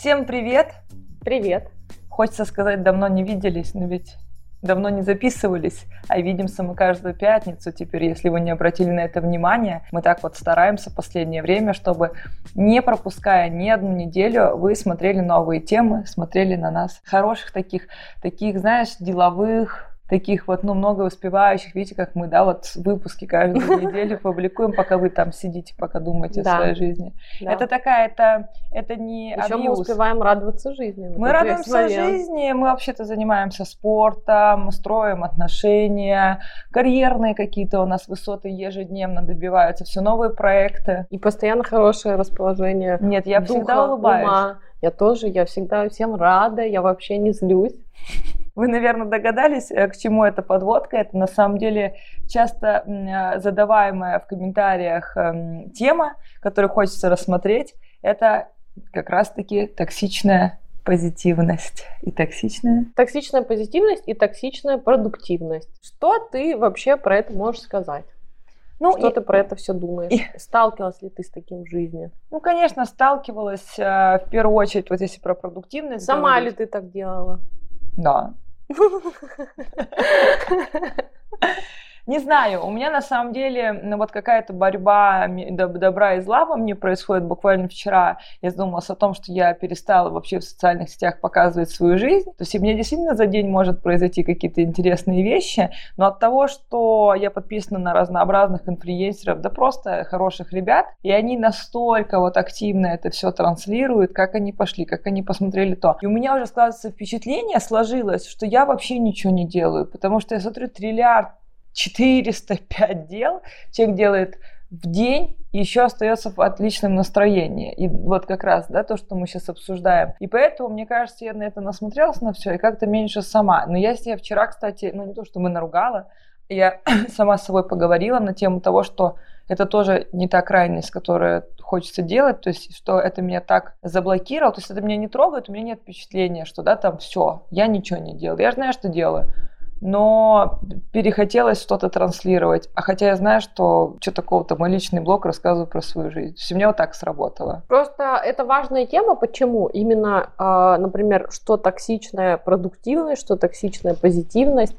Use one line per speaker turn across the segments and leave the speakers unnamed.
Всем привет!
Привет!
Хочется сказать, давно не виделись, но ведь давно не записывались, а видимся мы каждую пятницу теперь, если вы не обратили на это внимание. Мы так вот стараемся в последнее время, чтобы не пропуская ни одну неделю, вы смотрели новые темы, смотрели на нас хороших таких, таких, знаешь, деловых, таких вот, ну, много успевающих, видите, как мы, да, вот выпуски каждую неделю публикуем, пока вы там сидите, пока думаете да. о своей жизни. Да. Это такая, это, это не
Еще абьюз. мы успеваем радоваться жизни.
Мы радуемся жизни, мы вообще-то занимаемся спортом, строим отношения, карьерные какие-то у нас высоты ежедневно добиваются, все новые проекты.
И постоянно хорошее расположение
Нет, я духа, всегда улыбаюсь. Ума.
Я тоже, я всегда всем рада, я вообще не злюсь.
Вы, наверное, догадались, э, к чему эта подводка. Это на самом деле часто э, задаваемая в комментариях эм, тема, которую хочется рассмотреть. Это как раз-таки токсичная позитивность и токсичная.
Токсичная позитивность и токсичная продуктивность. Что ты вообще про это можешь сказать? Ну, что и, ты про это все думаешь? И, сталкивалась ли ты с таким в жизни?
Ну, конечно, сталкивалась э, в первую очередь, вот если про продуктивность.
Сама говорить. ли ты так делала?
Да. Не знаю, у меня на самом деле ну, вот какая-то борьба добра и зла во мне происходит буквально вчера. Я задумалась о том, что я перестала вообще в социальных сетях показывать свою жизнь. То есть у меня действительно за день может произойти какие-то интересные вещи, но от того, что я подписана на разнообразных инфлюенсеров, да просто хороших ребят, и они настолько вот активно это все транслируют, как они пошли, как они посмотрели то. И у меня уже складывается впечатление, сложилось, что я вообще ничего не делаю, потому что я смотрю триллиард 405 дел человек делает в день еще остается в отличном настроении. И вот как раз, да, то, что мы сейчас обсуждаем. И поэтому, мне кажется, я на это насмотрелась на все и как-то меньше сама. Но я себе вчера, кстати, ну не то, что мы наругала, я сама с собой поговорила на тему того, что это тоже не та крайность, которую хочется делать, то есть, что это меня так заблокировало, то есть это меня не трогает, у меня нет впечатления, что, да, там все, я ничего не делаю. Я знаю, что делаю но перехотелось что-то транслировать. А хотя я знаю, что что такого-то мой личный блог рассказываю про свою жизнь. У меня вот так сработало.
Просто это важная тема. Почему? Именно, а, например, что токсичная продуктивность, что токсичная позитивность.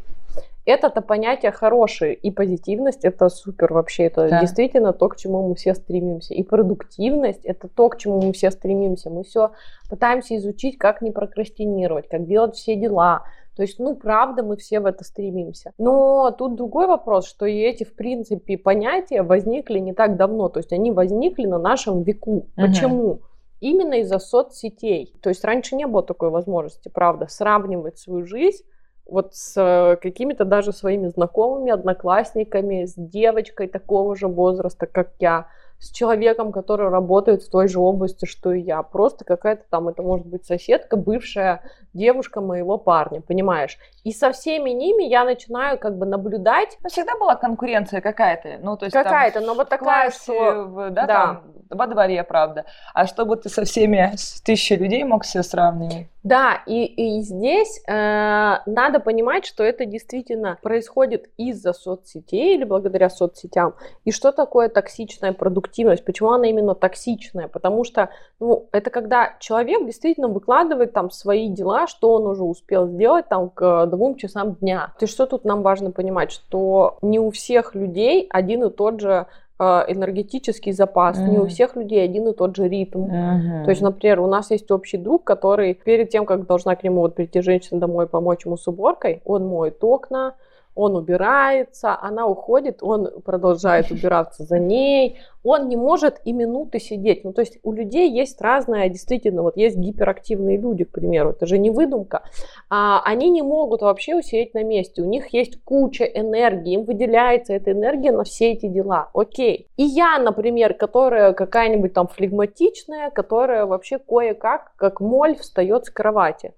Это-то понятие хорошее, и позитивность это супер вообще, это да. действительно то, к чему мы все стремимся. И продуктивность это то, к чему мы все стремимся. Мы все пытаемся изучить, как не прокрастинировать, как делать все дела, то есть, ну, правда, мы все в это стремимся. Но тут другой вопрос, что и эти, в принципе, понятия возникли не так давно. То есть, они возникли на нашем веку. Почему? Угу. Именно из-за соцсетей. То есть, раньше не было такой возможности, правда, сравнивать свою жизнь вот с э, какими-то даже своими знакомыми, одноклассниками, с девочкой такого же возраста, как я, с человеком, который работает в той же области, что и я. Просто какая-то там, это может быть соседка, бывшая девушка моего парня, понимаешь? И со всеми ними я начинаю как бы наблюдать.
Но всегда была конкуренция какая-то, ну то есть
какая-то, но вот такая, классе, что
в, да, да. Там, во дворе, правда. А чтобы ты со всеми с тысячей людей мог себя сравнивать?
Да, и, и здесь э, надо понимать, что это действительно происходит из-за соцсетей или благодаря соцсетям. И что такое токсичная продуктивность? Почему она именно токсичная? Потому что ну, это когда человек действительно выкладывает там свои дела, что он уже успел сделать там к двум часам дня. То есть что тут нам важно понимать, что не у всех людей один и тот же а, энергетический запас. Mm-hmm. Не у всех людей один и тот же ритм. Mm-hmm. То есть, например, у нас есть общий друг, который перед тем, как должна к нему вот прийти женщина домой помочь ему с уборкой, он моет окна, он убирается, она уходит, он продолжает убираться за ней, он не может и минуты сидеть. Ну, то есть у людей есть разное, действительно, вот есть гиперактивные люди, к примеру, это же не выдумка. А, они не могут вообще усидеть на месте, у них есть куча энергии, им выделяется эта энергия на все эти дела. Окей. И я, например, которая какая-нибудь там флегматичная, которая вообще кое-как, как моль, встает с кровати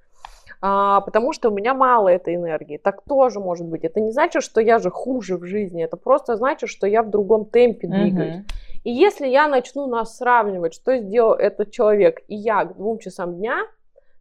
а, потому что у меня мало этой энергии. Так тоже может быть. Это не значит, что я же хуже в жизни, это просто значит, что я в другом темпе двигаюсь. Uh-huh. И если я начну нас сравнивать, что сделал этот человек и я к двум часам дня,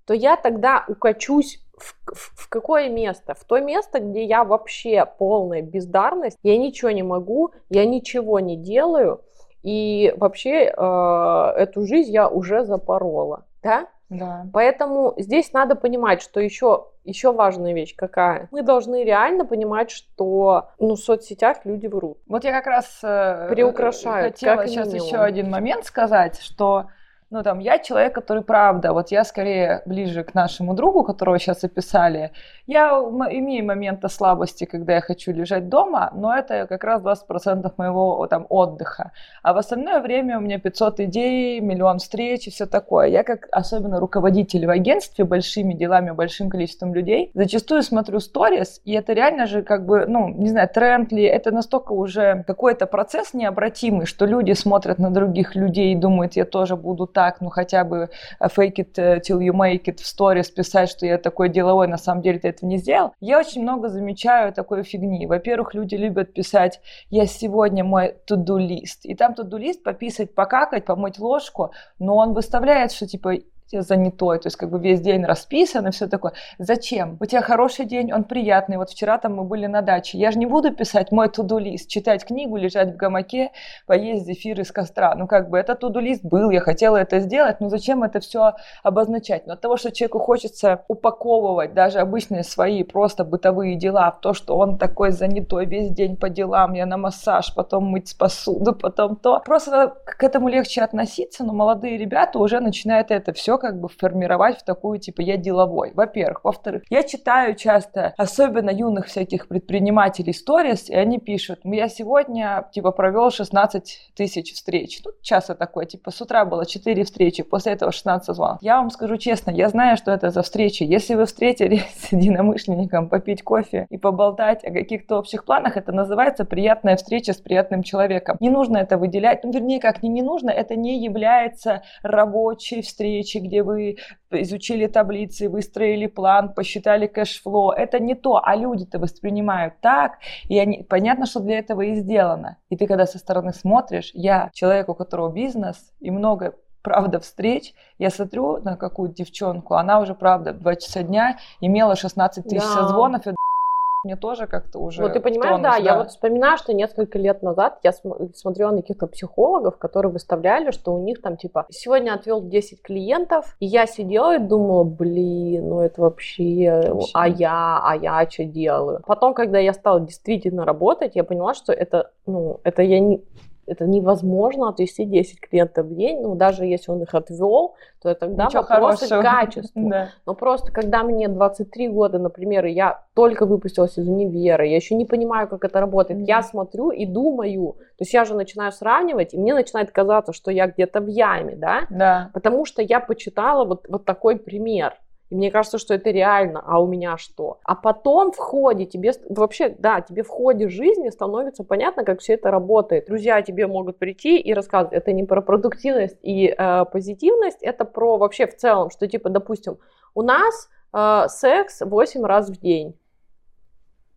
то я тогда укачусь в, в, в какое место? В то место, где я вообще полная бездарность, я ничего не могу, я ничего не делаю, и вообще э, эту жизнь я уже запорола, да?
Да.
Поэтому здесь надо понимать, что еще, еще важная вещь какая. Мы должны реально понимать, что ну, в соцсетях люди врут.
Вот я как раз э,
Приукрашают,
хотела
как
сейчас
минимум.
еще один момент сказать, что ну, там, я человек, который правда, вот я скорее ближе к нашему другу, которого сейчас описали. Я имею моменты слабости, когда я хочу лежать дома, но это как раз 20% моего там отдыха. А в остальное время у меня 500 идей, миллион встреч и все такое. Я как особенно руководитель в агентстве большими делами, большим количеством людей, зачастую смотрю сторис, и это реально же как бы, ну, не знаю, тренд ли, это настолько уже какой-то процесс необратимый, что люди смотрят на других людей и думают, я тоже буду так, ну хотя бы э, fake it э, till you make it в сторис писать, что я такой деловой, на самом деле ты этого не сделал. Я очень много замечаю такой фигни. Во-первых, люди любят писать, я сегодня мой to-do лист. И там to-do лист пописать, покакать, помыть ложку, но он выставляет, что типа занятой, то есть как бы весь день расписан и все такое. Зачем? У тебя хороший день, он приятный. Вот вчера там мы были на даче. Я же не буду писать мой туду-лист, читать книгу, лежать в гамаке, поесть зефир из костра. Ну как бы это туду-лист был, я хотела это сделать, но зачем это все обозначать? Но от того, что человеку хочется упаковывать даже обычные свои просто бытовые дела то, что он такой занятой весь день по делам, я на массаж, потом мыть посуду, потом то. Просто к этому легче относиться, но молодые ребята уже начинают это все как бы формировать в такую, типа, я деловой. Во-первых. Во-вторых, я читаю часто, особенно юных всяких предпринимателей сторис, и они пишут, я сегодня, типа, провел 16 тысяч встреч. Ну, часто такое, типа, с утра было 4 встречи, после этого 16 звонков. Я вам скажу честно, я знаю, что это за встречи. Если вы встретились с единомышленником попить кофе и поболтать о каких-то общих планах, это называется приятная встреча с приятным человеком. Не нужно это выделять, ну, вернее, как не не нужно, это не является рабочей встречей, где вы изучили таблицы, выстроили план, посчитали cash flow. Это не то, а люди-то воспринимают так, и они, понятно, что для этого и сделано. И ты когда со стороны смотришь, я человек, у которого бизнес и много правда встреч, я смотрю на какую-то девчонку, она уже, правда, в 2 часа дня имела 16 тысяч
Да.
созвонов, и мне тоже как-то уже
Вот ты понимаешь,
тонус,
да, я вот вспоминаю, что несколько лет назад я см- смотрела на каких-то психологов, которые выставляли, что у них там типа сегодня отвел 10 клиентов, и я сидела и думала, блин, ну это вообще,
Вообще.
а я, а я что делаю? Потом, когда я стала действительно работать, я поняла, что это, ну, это я не это невозможно отвести 10 клиентов в день, ну, даже если он их отвел, то тогда
Ничего
вопросы
хорошего.
качеству.
Да.
Но просто когда мне 23 года, например, и я только выпустилась из универа, я еще не понимаю, как это работает,
Мгм.
я смотрю и думаю, то есть я же начинаю сравнивать, и мне начинает казаться, что я где-то в яме, да,
Да.
потому что я почитала вот, вот такой пример. И мне кажется, что это реально, а у меня что? А потом в ходе тебе, вообще, да, тебе в ходе жизни становится понятно, как все это работает. Друзья тебе могут прийти и рассказывать, это не про продуктивность и э, позитивность, это про вообще в целом, что типа, допустим, у нас э, секс 8 раз в день.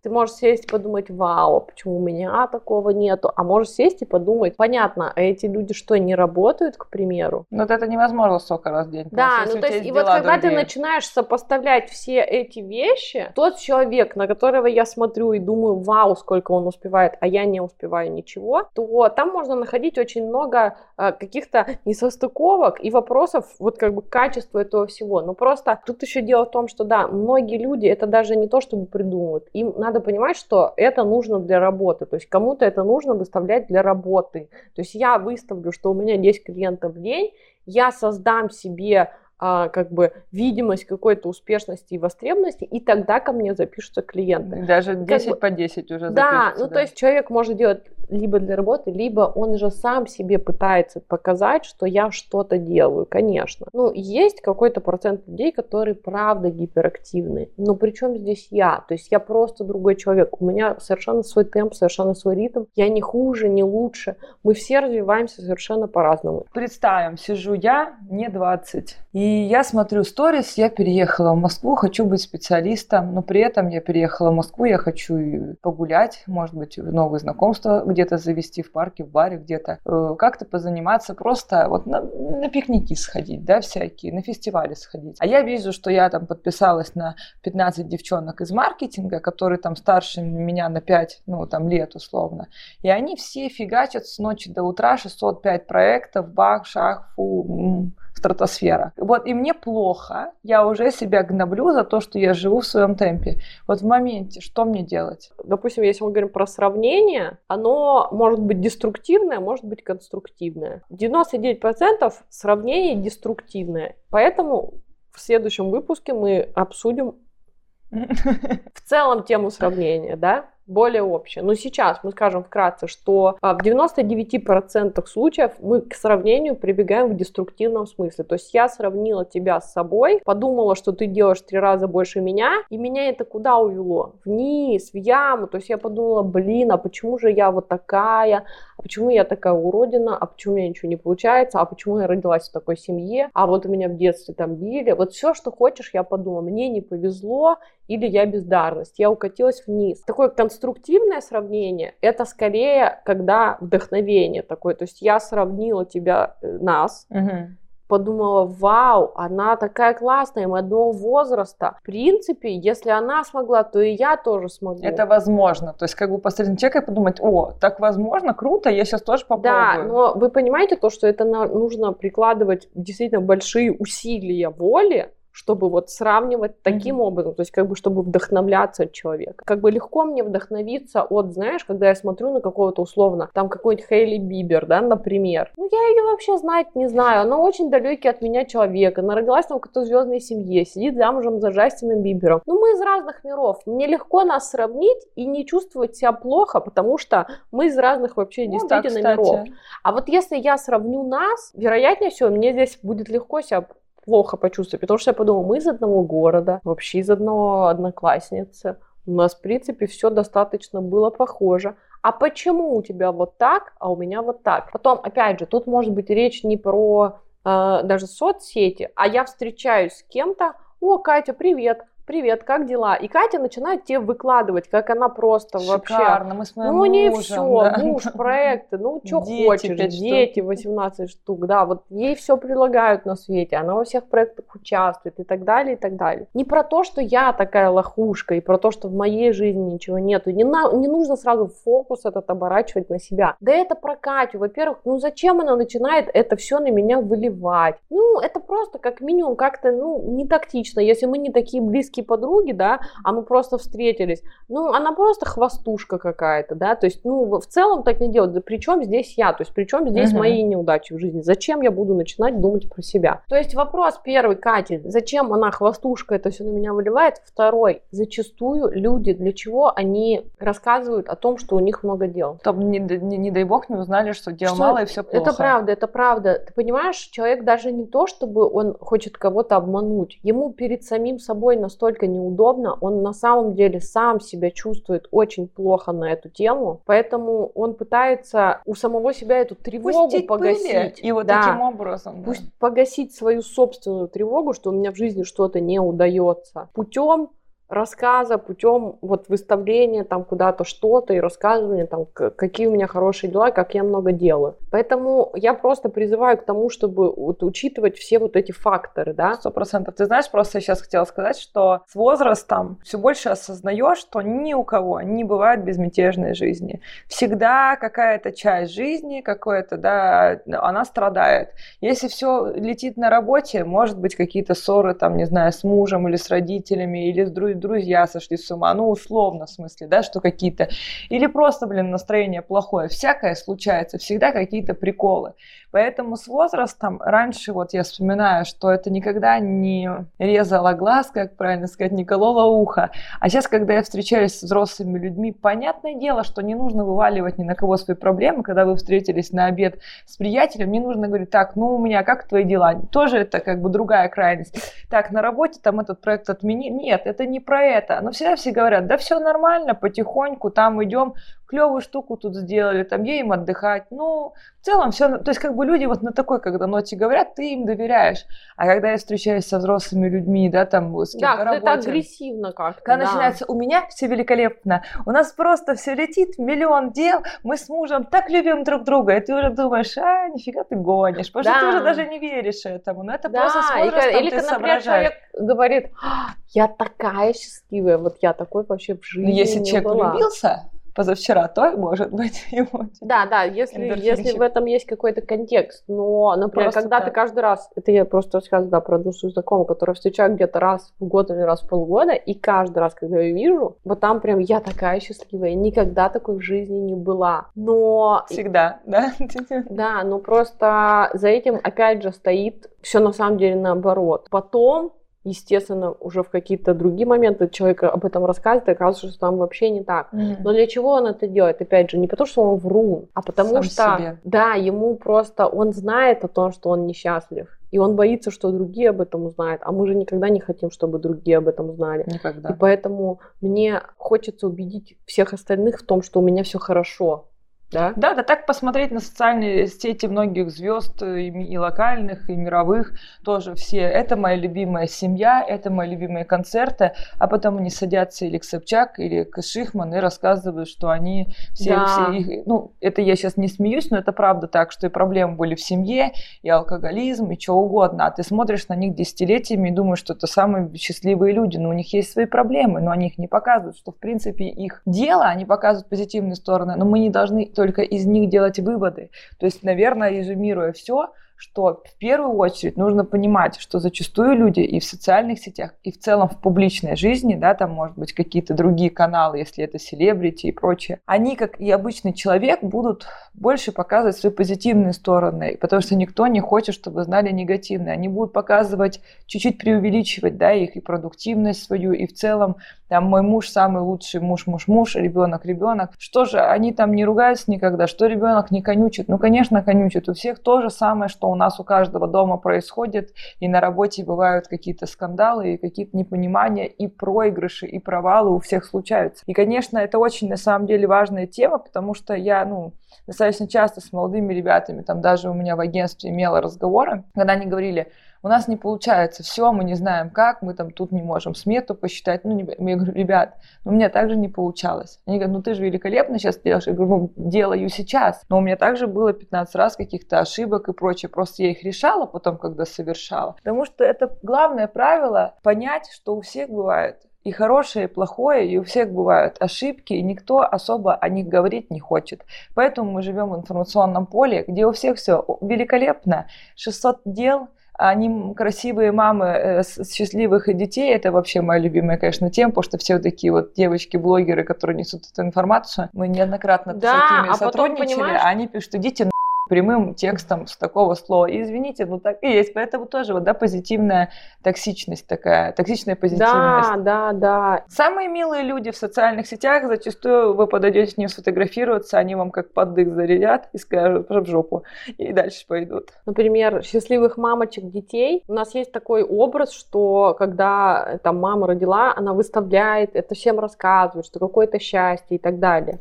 Ты можешь сесть и подумать, вау, а почему у меня такого нету? А можешь сесть и подумать, понятно, а эти люди что, не работают, к примеру?
Но вот это невозможно столько раз в день.
Да, ну то есть, и вот когда ты
другие.
начинаешь сопоставлять все эти вещи, тот человек, на которого я смотрю и думаю, вау, сколько он успевает, а я не успеваю ничего, то там можно находить очень много э, каких-то несостыковок и вопросов вот как бы к качеству этого всего. Но просто тут еще дело в том, что да, многие люди это даже не то, чтобы придумывают. Им надо понимать, что это нужно для работы. То есть кому-то это нужно выставлять для работы. То есть я выставлю, что у меня 10 клиентов в день, я создам себе а, как бы видимость какой-то успешности и востребованности, и тогда ко мне запишутся клиенты.
Даже 10
бы-
по 10 уже
Да,
запишется,
ну то есть человек может делать либо для работы, либо он же сам себе пытается показать, что я что-то делаю, конечно. Ну, есть какой-то процент людей, которые правда гиперактивны. Но при чем здесь я? То есть я просто другой человек. У меня совершенно свой темп, совершенно свой ритм. Я не хуже, не лучше. Мы все развиваемся совершенно по-разному.
Представим, сижу я, мне 20, и я смотрю сторис, я переехала в Москву, хочу быть специалистом, но при этом я переехала в Москву, я хочу погулять, может быть, новые знакомства где-то завести в парке, в баре где-то, э, как-то позаниматься, просто вот на, на пикники сходить, да, всякие, на фестивали сходить. А я вижу, что я там подписалась на 15 девчонок из маркетинга, которые там старше меня на 5, ну, там, лет условно, и они все фигачат с ночи до утра 605 проектов, бах, шах, фу, м, стратосфера. Вот, и мне плохо, я уже себя гноблю за то, что я живу в своем темпе. Вот в моменте, что мне делать?
Допустим, если мы говорим про сравнение, оно может быть деструктивное, может быть конструктивное. 99% сравнение деструктивное. Поэтому в следующем выпуске мы обсудим в целом тему сравнения, да? Более общее. Но сейчас мы скажем вкратце, что а, в 99% случаев мы к сравнению прибегаем в деструктивном смысле. То есть я сравнила тебя с собой, подумала, что ты делаешь три раза больше меня, и меня это куда увело? Вниз, в яму. То есть я подумала, блин, а почему же я вот такая? А почему я такая уродина? А почему у меня ничего не получается? А почему я родилась в такой семье? А вот у меня в детстве там били. Вот все, что хочешь, я подумала, мне не повезло, или я бездарность, я укатилась вниз. Такое конструктивное сравнение, это скорее, когда вдохновение такое, то есть я сравнила тебя, э, нас, угу подумала, вау, она такая классная, мы одного возраста. В принципе, если она смогла, то и я тоже смогу.
Это возможно. То есть, как бы посмотреть человека подумать, о, так возможно, круто, я сейчас тоже попробую.
Да, но вы понимаете то, что это нужно прикладывать действительно большие усилия воли, чтобы вот сравнивать таким mm-hmm. образом, то есть как бы чтобы вдохновляться от человека. Как бы легко мне вдохновиться от, знаешь, когда я смотрю на какого-то условно, там какой-нибудь Хейли Бибер, да, например. Ну, я ее вообще знать не знаю, она очень далекий от меня человек, она родилась там в какой-то звездной семье, сидит замужем за Джастином Бибером. Ну, мы из разных миров, мне легко нас сравнить и не чувствовать себя плохо, потому что мы из разных вообще ну, действительно да, миров. А вот если я сравню нас, вероятнее всего, мне здесь будет легко себя плохо почувствовать, потому что я подумала, мы из одного города, вообще из одного одноклассницы, у нас, в принципе, все достаточно было похоже. А почему у тебя вот так, а у меня вот так? Потом, опять же, тут может быть речь не про э, даже соцсети, а я встречаюсь с кем-то, о, Катя, привет, привет, как дела? И Катя начинает тебе выкладывать, как она просто
Шикарно,
вообще...
мы с моим
Ну, не
мужем,
все,
да.
муж, проекты, ну, что хочешь, дети, 18 штук, да, вот ей все предлагают на свете, она во всех проектах участвует и так далее, и так далее. Не про то, что я такая лохушка, и про то, что в моей жизни ничего нету, не, на, не нужно сразу фокус этот оборачивать на себя. Да это про Катю, во-первых, ну, зачем она начинает это все на меня выливать? Ну, это просто как минимум как-то, ну, не тактично, если мы не такие близкие близкие подруги, да, а мы просто встретились, ну, она просто хвостушка какая-то, да, то есть, ну, в целом так не делать, да при чем здесь я, то есть, при чем здесь uh-huh. мои неудачи в жизни, зачем я буду начинать думать про себя? То есть, вопрос первый, Катя, зачем она хвостушка это все на меня выливает? Второй, зачастую люди, для чего они рассказывают о том, что у них много дел?
Чтобы, не, не, не дай бог, не узнали, что дел что мало и все плохо.
Это правда, это правда. Ты понимаешь, человек даже не то, чтобы он хочет кого-то обмануть, ему перед самим собой настолько настолько неудобно, он на самом деле сам себя чувствует очень плохо на эту тему, поэтому он пытается у самого себя эту тревогу Пустить погасить. Пыли.
И вот да. таким образом.
Да. Пусть погасить свою собственную тревогу, что у меня в жизни что-то не удается. Путем рассказа, путем вот выставления там куда-то что-то и рассказывания там, какие у меня хорошие дела, как я много делаю. Поэтому я просто призываю к тому, чтобы вот учитывать все вот эти факторы, да.
Сто процентов. Ты знаешь, просто я сейчас хотела сказать, что с возрастом все больше осознаешь, что ни у кого не бывает безмятежной жизни. Всегда какая-то часть жизни, какое-то, да, она страдает. Если все летит на работе, может быть какие-то ссоры, там, не знаю, с мужем или с родителями, или с друзьями, друзья сошли с ума, ну, условно, в смысле, да, что какие-то, или просто, блин, настроение плохое, всякое случается, всегда какие-то приколы. Поэтому с возрастом, раньше вот я вспоминаю, что это никогда не резало глаз, как правильно сказать, не кололо ухо, а сейчас, когда я встречаюсь с взрослыми людьми, понятное дело, что не нужно вываливать ни на кого свои проблемы, когда вы встретились на обед с приятелем, не нужно говорить, так, ну, у меня как твои дела? Тоже это как бы другая крайность. Так, на работе там этот проект отмени. Нет, это не про это. Но всегда все говорят, да все нормально, потихоньку, там идем, клевую штуку тут сделали, там едем отдыхать. Ну, в целом все, то есть как бы люди вот на такой, когда ноте говорят, ты им доверяешь. А когда я встречаюсь со взрослыми людьми, да, там с
кем-то Да, это агрессивно как-то.
Когда
да.
начинается, у меня все великолепно, у нас просто все летит, миллион дел, мы с мужем так любим друг друга, и ты уже думаешь, а, нифига ты гонишь, потому да. что ты уже даже не веришь этому, но это да. просто с возрастом
Или,
ты
например, человек говорит, «А, я такая счастливая, вот я такой вообще в жизни
Если
не
человек
была.
влюбился, позавчера, то может быть
ему. Да, да, если, если в этом есть какой-то контекст. Но, например, просто когда так. ты каждый раз, это я просто рассказываю да, про одну свою знакомую, которую встречаю где-то раз в год или раз в полгода, и каждый раз, когда я ее вижу, вот там прям я такая счастливая, никогда такой в жизни не была. Но...
Всегда, да?
Да, но просто за этим опять же стоит все на самом деле наоборот. Потом естественно, уже в какие-то другие моменты человек об этом рассказывает, и оказывается, что там вообще не так. Mm-hmm. Но для чего он это делает? Опять же, не потому, что он врун, а потому Сам что, себе. да, ему просто, он знает о том, что он несчастлив. И он боится, что другие об этом узнают. А мы же никогда не хотим, чтобы другие об этом знали.
Никогда.
И поэтому мне хочется убедить всех остальных в том, что у меня все хорошо
да? Да, да так посмотреть на социальные сети многих звезд и, и локальных, и мировых, тоже все. Это моя любимая семья, это мои любимые концерты, а потом они садятся или к Собчак, или к Шихман и рассказывают, что они все, да. все их, ну, это я сейчас не смеюсь, но это правда так, что и проблемы были в семье, и алкоголизм, и что угодно, а ты смотришь на них десятилетиями и думаешь, что это самые счастливые люди, но у них есть свои проблемы, но они их не показывают, что в принципе их дело, они показывают позитивные стороны, но мы не должны только из них делать выводы. То есть, наверное, резюмируя все, что в первую очередь нужно понимать, что зачастую люди и в социальных сетях, и в целом в публичной жизни, да, там может быть какие-то другие каналы, если это селебрити и прочее, они, как и обычный человек, будут больше показывать свои позитивные стороны, потому что никто не хочет, чтобы знали негативные. Они будут показывать, чуть-чуть преувеличивать, да, их и продуктивность свою, и в целом, там, мой муж самый лучший муж, муж, муж, ребенок, ребенок. Что же, они там не ругаются никогда, что ребенок не конючит? Ну, конечно, конючит. У всех то же самое, что что у нас у каждого дома происходит, и на работе бывают какие-то скандалы, и какие-то непонимания, и проигрыши, и провалы у всех случаются. И, конечно, это очень, на самом деле, важная тема, потому что я, ну, достаточно часто с молодыми ребятами, там даже у меня в агентстве имела разговоры, когда они говорили, у нас не получается все, мы не знаем как, мы там тут не можем смету посчитать. Ну, я говорю, ребят, ну, у меня также не получалось. Они говорят, ну, ты же великолепно сейчас делаешь. Я говорю, ну, делаю сейчас. Но у меня также было 15 раз каких-то ошибок и прочее. Просто я их решала потом, когда совершала. Потому что это главное правило понять, что у всех бывает и хорошее, и плохое, и у всех бывают ошибки, и никто особо о них говорить не хочет. Поэтому мы живем в информационном поле, где у всех все великолепно, 600 дел, они красивые мамы э, с счастливых детей. Это вообще моя любимая, конечно, тема, потому что все такие вот девочки-блогеры, которые несут эту информацию. Мы неоднократно да, с этими а сотрудничали, потом, а они пишут, идите прямым текстом с такого слова. И извините, ну так и есть. Поэтому тоже вот, да, позитивная токсичность такая, токсичная позитивность.
Да, да, да.
Самые милые люди в социальных сетях, зачастую вы подойдете с ним сфотографироваться, они вам как поддых зарядят и скажут в жопу, и дальше пойдут.
Например, счастливых мамочек детей. У нас есть такой образ, что когда там мама родила, она выставляет, это всем рассказывает, что какое-то счастье и так далее.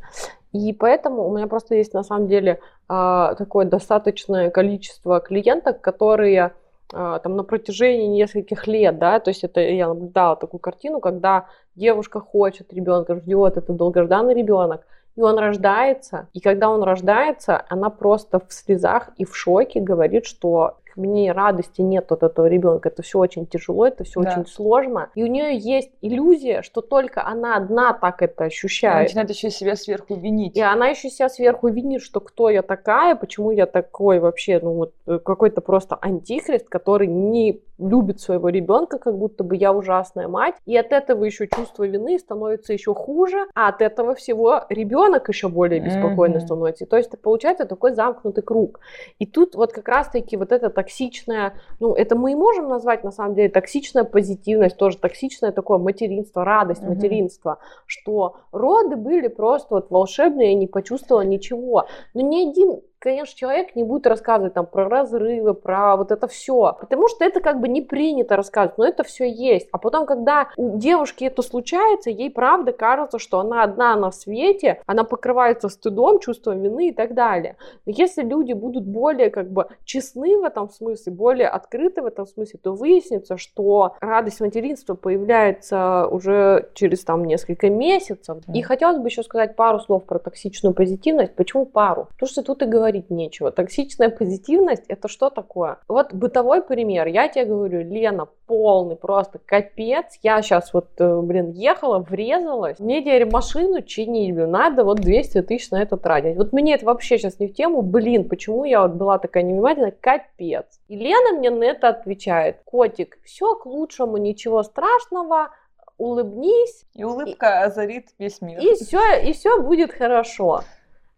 И поэтому у меня просто есть на самом деле а, такое достаточное количество клиенток, которые а, там на протяжении нескольких лет, да, то есть это я наблюдала такую картину, когда девушка хочет ребенка, ждет, это долгожданный ребенок, и он рождается, и когда он рождается, она просто в слезах и в шоке говорит, что мне радости нет от этого ребенка. Это все очень тяжело, это все да. очень сложно. И у нее есть иллюзия, что только она одна так это ощущает. Она
начинает еще себя сверху винить.
И она еще себя сверху винит, что кто я такая, почему я такой вообще, ну вот э, какой-то просто антихрист, который не любит своего ребенка, как будто бы я ужасная мать. И от этого еще чувство вины становится еще хуже, а от этого всего ребенок еще более беспокойно mm-hmm. становится. И то есть получается такой замкнутый круг. И тут вот как раз-таки вот это токсичная, ну, это мы и можем назвать на самом деле токсичная позитивность, тоже токсичное такое материнство, радость mm-hmm. материнства, что роды были просто вот волшебные, я не почувствовала ничего. Но ни один конечно, человек не будет рассказывать там про разрывы, про вот это все, потому что это как бы не принято рассказывать, но это все есть. А потом, когда у девушки это случается, ей правда кажется, что она одна на свете, она покрывается стыдом, чувством вины и так далее. Но если люди будут более как бы честны в этом смысле, более открыты в этом смысле, то выяснится, что радость материнства появляется уже через там несколько месяцев. И хотелось бы еще сказать пару слов про токсичную позитивность. Почему пару? Потому что тут и говорится говорить нечего. Токсичная позитивность – это что такое? Вот бытовой пример. Я тебе говорю, Лена, полный просто капец. Я сейчас вот, э, блин, ехала, врезалась. Мне теперь машину чинить, надо вот 200 тысяч на это тратить. Вот мне это вообще сейчас не в тему. Блин, почему я вот была такая невнимательная? Капец. И Лена мне на это отвечает. Котик, все к лучшему, ничего страшного улыбнись.
И улыбка и, озарит весь мир.
И все, и все будет хорошо.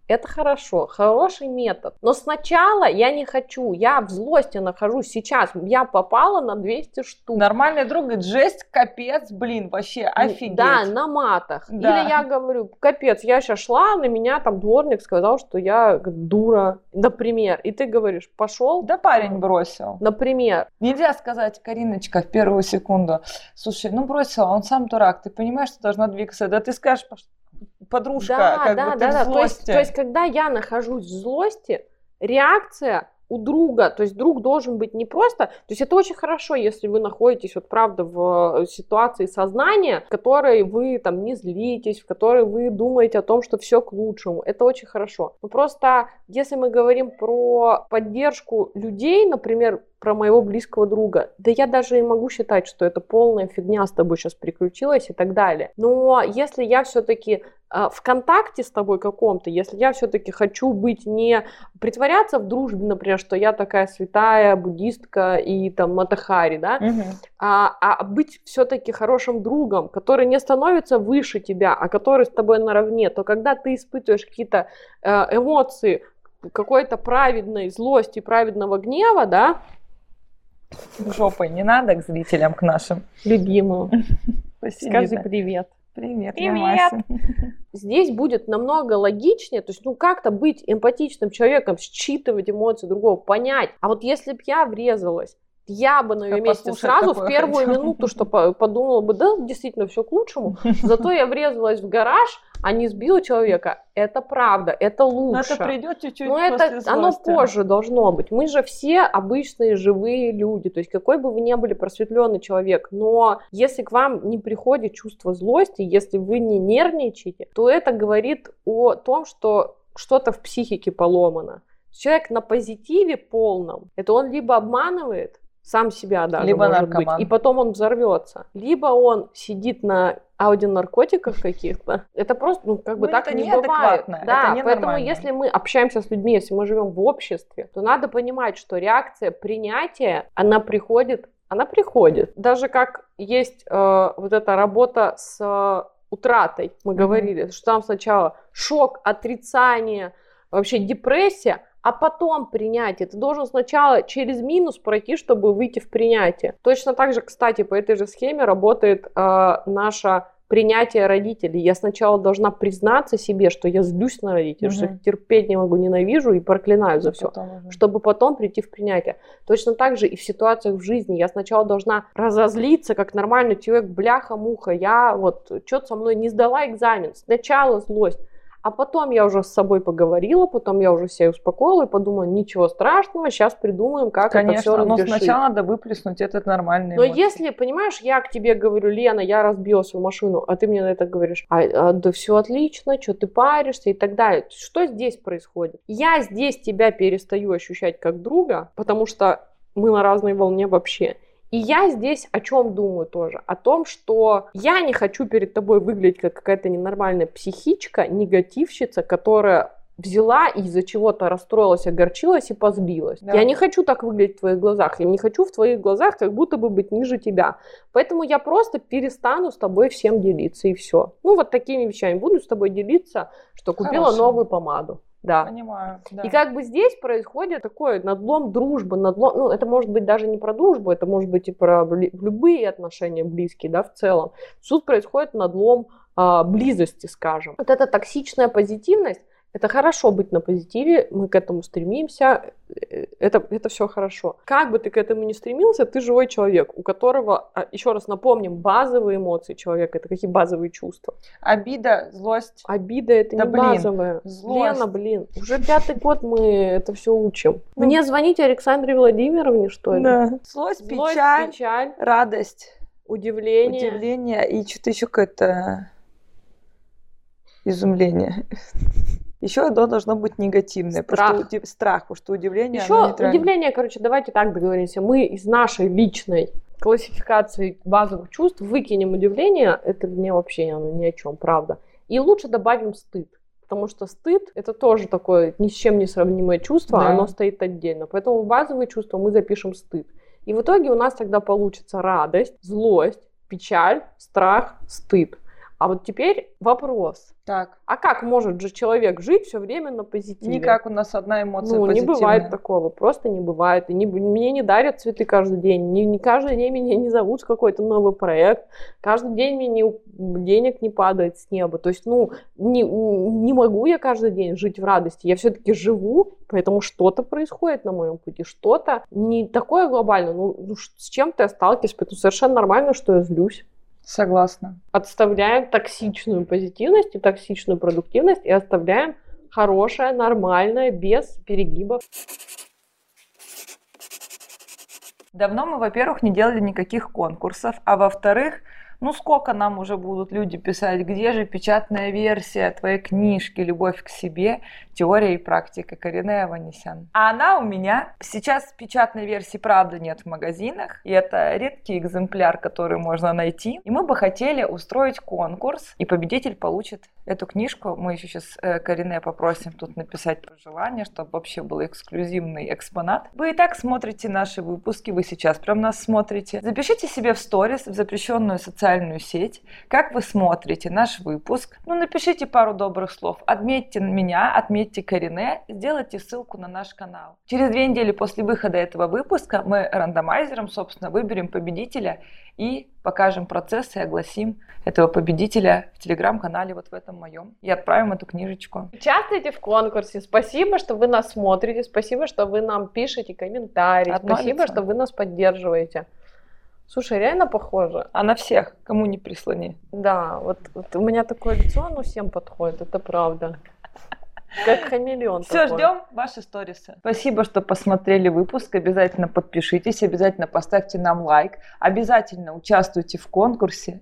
Это хорошо, хороший метод. Но сначала я не хочу, я в злости нахожусь сейчас, я попала на 200 штук.
Нормальный друг говорит, жесть, капец, блин, вообще офигеть.
Да, на матах. Да. Или я говорю, капец, я сейчас шла, на меня там дворник сказал, что я дура, например. И ты говоришь, пошел.
Да парень бросил.
Например.
Нельзя сказать, Кариночка, в первую секунду, слушай, ну бросил, он сам дурак, ты понимаешь, что должна двигаться. Да ты скажешь, подружка, да, как да, бы да, ты да. в злости.
То есть, то есть, когда я нахожусь в злости, реакция у друга, то есть друг должен быть не просто, то есть это очень хорошо, если вы находитесь вот правда в э, ситуации сознания, в которой вы там не злитесь, в которой вы думаете о том, что все к лучшему, это очень хорошо. Но просто если мы говорим про поддержку людей, например, про моего близкого друга. Да я даже не могу считать, что это полная фигня с тобой сейчас приключилась и так далее. Но если я все-таки а, в контакте с тобой каком-то, если я все-таки хочу быть не притворяться в дружбе, например, что я такая святая буддистка и там матахари, да, угу. а, а быть все-таки хорошим другом, который не становится выше тебя, а который с тобой наравне, то когда ты испытываешь какие-то э, эмоции какой-то праведной злости, праведного гнева, да,
жопой не надо к зрителям, к нашим.
Любимым. Скажи привет.
Привет,
Привет. Здесь будет намного логичнее, то есть, ну, как-то быть эмпатичным человеком, считывать эмоции другого, понять. А вот если бы я врезалась, я бы на ее месте сразу в первую хочу. минуту, что подумала бы, да, действительно, все к лучшему. Зато я врезалась в гараж, а не сбила человека. Это правда, это лучше. Но
это придет чуть-чуть
Но это оно позже должно быть. Мы же все обычные живые люди. То есть какой бы вы ни были просветленный человек, но если к вам не приходит чувство злости, если вы не нервничаете, то это говорит о том, что что-то в психике поломано. Человек на позитиве полном, это он либо обманывает, сам себя даже,
либо
может
наркоман.
быть, и потом он взорвется. Либо он сидит на аудионаркотиках каких-то. Это просто, ну, как бы ну, так не бывает. Да,
это
поэтому если мы общаемся с людьми, если мы живем в обществе, то надо понимать, что реакция принятия, она приходит, она приходит. Даже как есть э, вот эта работа с э, утратой, мы mm-hmm. говорили, что там сначала шок, отрицание, вообще депрессия, а потом принятие. Ты должен сначала через минус пройти, чтобы выйти в принятие. Точно так же, кстати, по этой же схеме работает э, наша принятие родителей. Я сначала должна признаться себе, что я злюсь на родителей, угу. что их терпеть не могу, ненавижу и проклинаю за все, потом уже. чтобы потом прийти в принятие. Точно так же и в ситуациях в жизни. Я сначала должна разозлиться, как нормальный человек, бляха-муха. Я вот что-то со мной не сдала экзамен. Сначала злость. А потом я уже с собой поговорила, потом я уже себя успокоила и подумала, ничего страшного, сейчас придумаем, как
Конечно,
это все разрешить.
но сначала надо выплеснуть этот нормальный
Но эмоции. если, понимаешь, я к тебе говорю, Лена, я разбила свою машину, а ты мне на это говоришь, а, а, да все отлично, что ты паришься и так далее. Что здесь происходит? Я здесь тебя перестаю ощущать как друга, потому что мы на разной волне вообще. И я здесь о чем думаю тоже? О том, что я не хочу перед тобой выглядеть как какая-то ненормальная психичка, негативщица, которая взяла и из-за чего-то расстроилась, огорчилась и позлилась. Да. Я не хочу так выглядеть в твоих глазах. Я не хочу в твоих глазах как будто бы быть ниже тебя. Поэтому я просто перестану с тобой всем делиться и все. Ну вот такими вещами. Буду с тобой делиться, что купила Хорошо. новую помаду. Да.
Понимаю. Да.
И как бы здесь происходит такой надлом дружбы, надлом, ну это может быть даже не про дружбу, это может быть и про любые отношения близкие, да, в целом. Тут происходит надлом а, близости, скажем. Вот эта токсичная позитивность, это хорошо быть на позитиве, мы к этому стремимся, э, это, это все хорошо. Как бы ты к этому не стремился, ты живой человек, у которого, а, еще раз напомним, базовые эмоции человека, это какие базовые чувства?
Обида, злость.
Обида это да не блин, базовая.
Злость.
Лена, блин, уже пятый год мы это все учим. Ну. Мне звоните Александре Владимировне, что ли?
Да. Злость, злость печаль,
печаль,
радость,
удивление.
Удивление и что-то еще какое-то изумление. Еще оно должно быть негативное.
Страх.
Потому что, страх, потому что удивление
Еще удивление, короче, давайте так договоримся. Мы из нашей личной классификации базовых чувств выкинем удивление. Это мне вообще оно ни о чем, правда. И лучше добавим стыд. Потому что стыд это тоже такое ни с чем не сравнимое чувство,
Да.
оно стоит отдельно. Поэтому в базовые чувства мы запишем стыд. И в итоге у нас тогда получится радость, злость, печаль, страх, стыд. А вот теперь вопрос.
Так.
А как может же человек жить все время на позитиве?
Никак у нас одна эмоция
Ну, не
позитивная.
бывает такого, просто не бывает. И не, мне не дарят цветы каждый день, не, не каждый день меня не зовут в какой-то новый проект, каждый день мне не, денег не падает с неба. То есть, ну, не, не могу я каждый день жить в радости. Я все-таки живу, поэтому что-то происходит на моем пути, что-то не такое глобальное. Ну, ну, с чем-то я сталкиваюсь, поэтому совершенно нормально, что я злюсь.
Согласна.
Отставляем токсичную позитивность и токсичную продуктивность и оставляем хорошее, нормальное, без перегибов.
Давно мы, во-первых, не делали никаких конкурсов, а во-вторых, ну сколько нам уже будут люди писать, где же печатная версия твоей книжки «Любовь к себе. Теория и практика» Карине Аванесян. А она у меня. Сейчас печатной версии, правда, нет в магазинах. И это редкий экземпляр, который можно найти. И мы бы хотели устроить конкурс, и победитель получит эту книжку. Мы еще сейчас э, Карине попросим тут написать пожелание, чтобы вообще был эксклюзивный экспонат. Вы и так смотрите наши выпуски, вы сейчас прям нас смотрите. Запишите себе в сторис, в запрещенную социальную сеть, как вы смотрите наш выпуск. Ну, напишите пару добрых слов. Отметьте меня, отметьте Карине, сделайте ссылку на наш канал. Через две недели после выхода этого выпуска мы рандомайзером, собственно, выберем победителя и покажем процесс и огласим этого победителя в телеграм-канале вот в этом моем. И отправим эту книжечку.
Участвуйте в конкурсе. Спасибо, что вы нас смотрите. Спасибо, что вы нам пишете комментарии.
Одно
Спасибо,
лицо.
что вы нас поддерживаете. Слушай, реально похоже.
А на всех, кому не прислони.
Да, вот, вот у меня такое лицо, оно всем подходит, это правда. Как хамелеон.
Все,
такой.
ждем ваши сторисы. Спасибо, что посмотрели выпуск. Обязательно подпишитесь, обязательно поставьте нам лайк, обязательно участвуйте в конкурсе.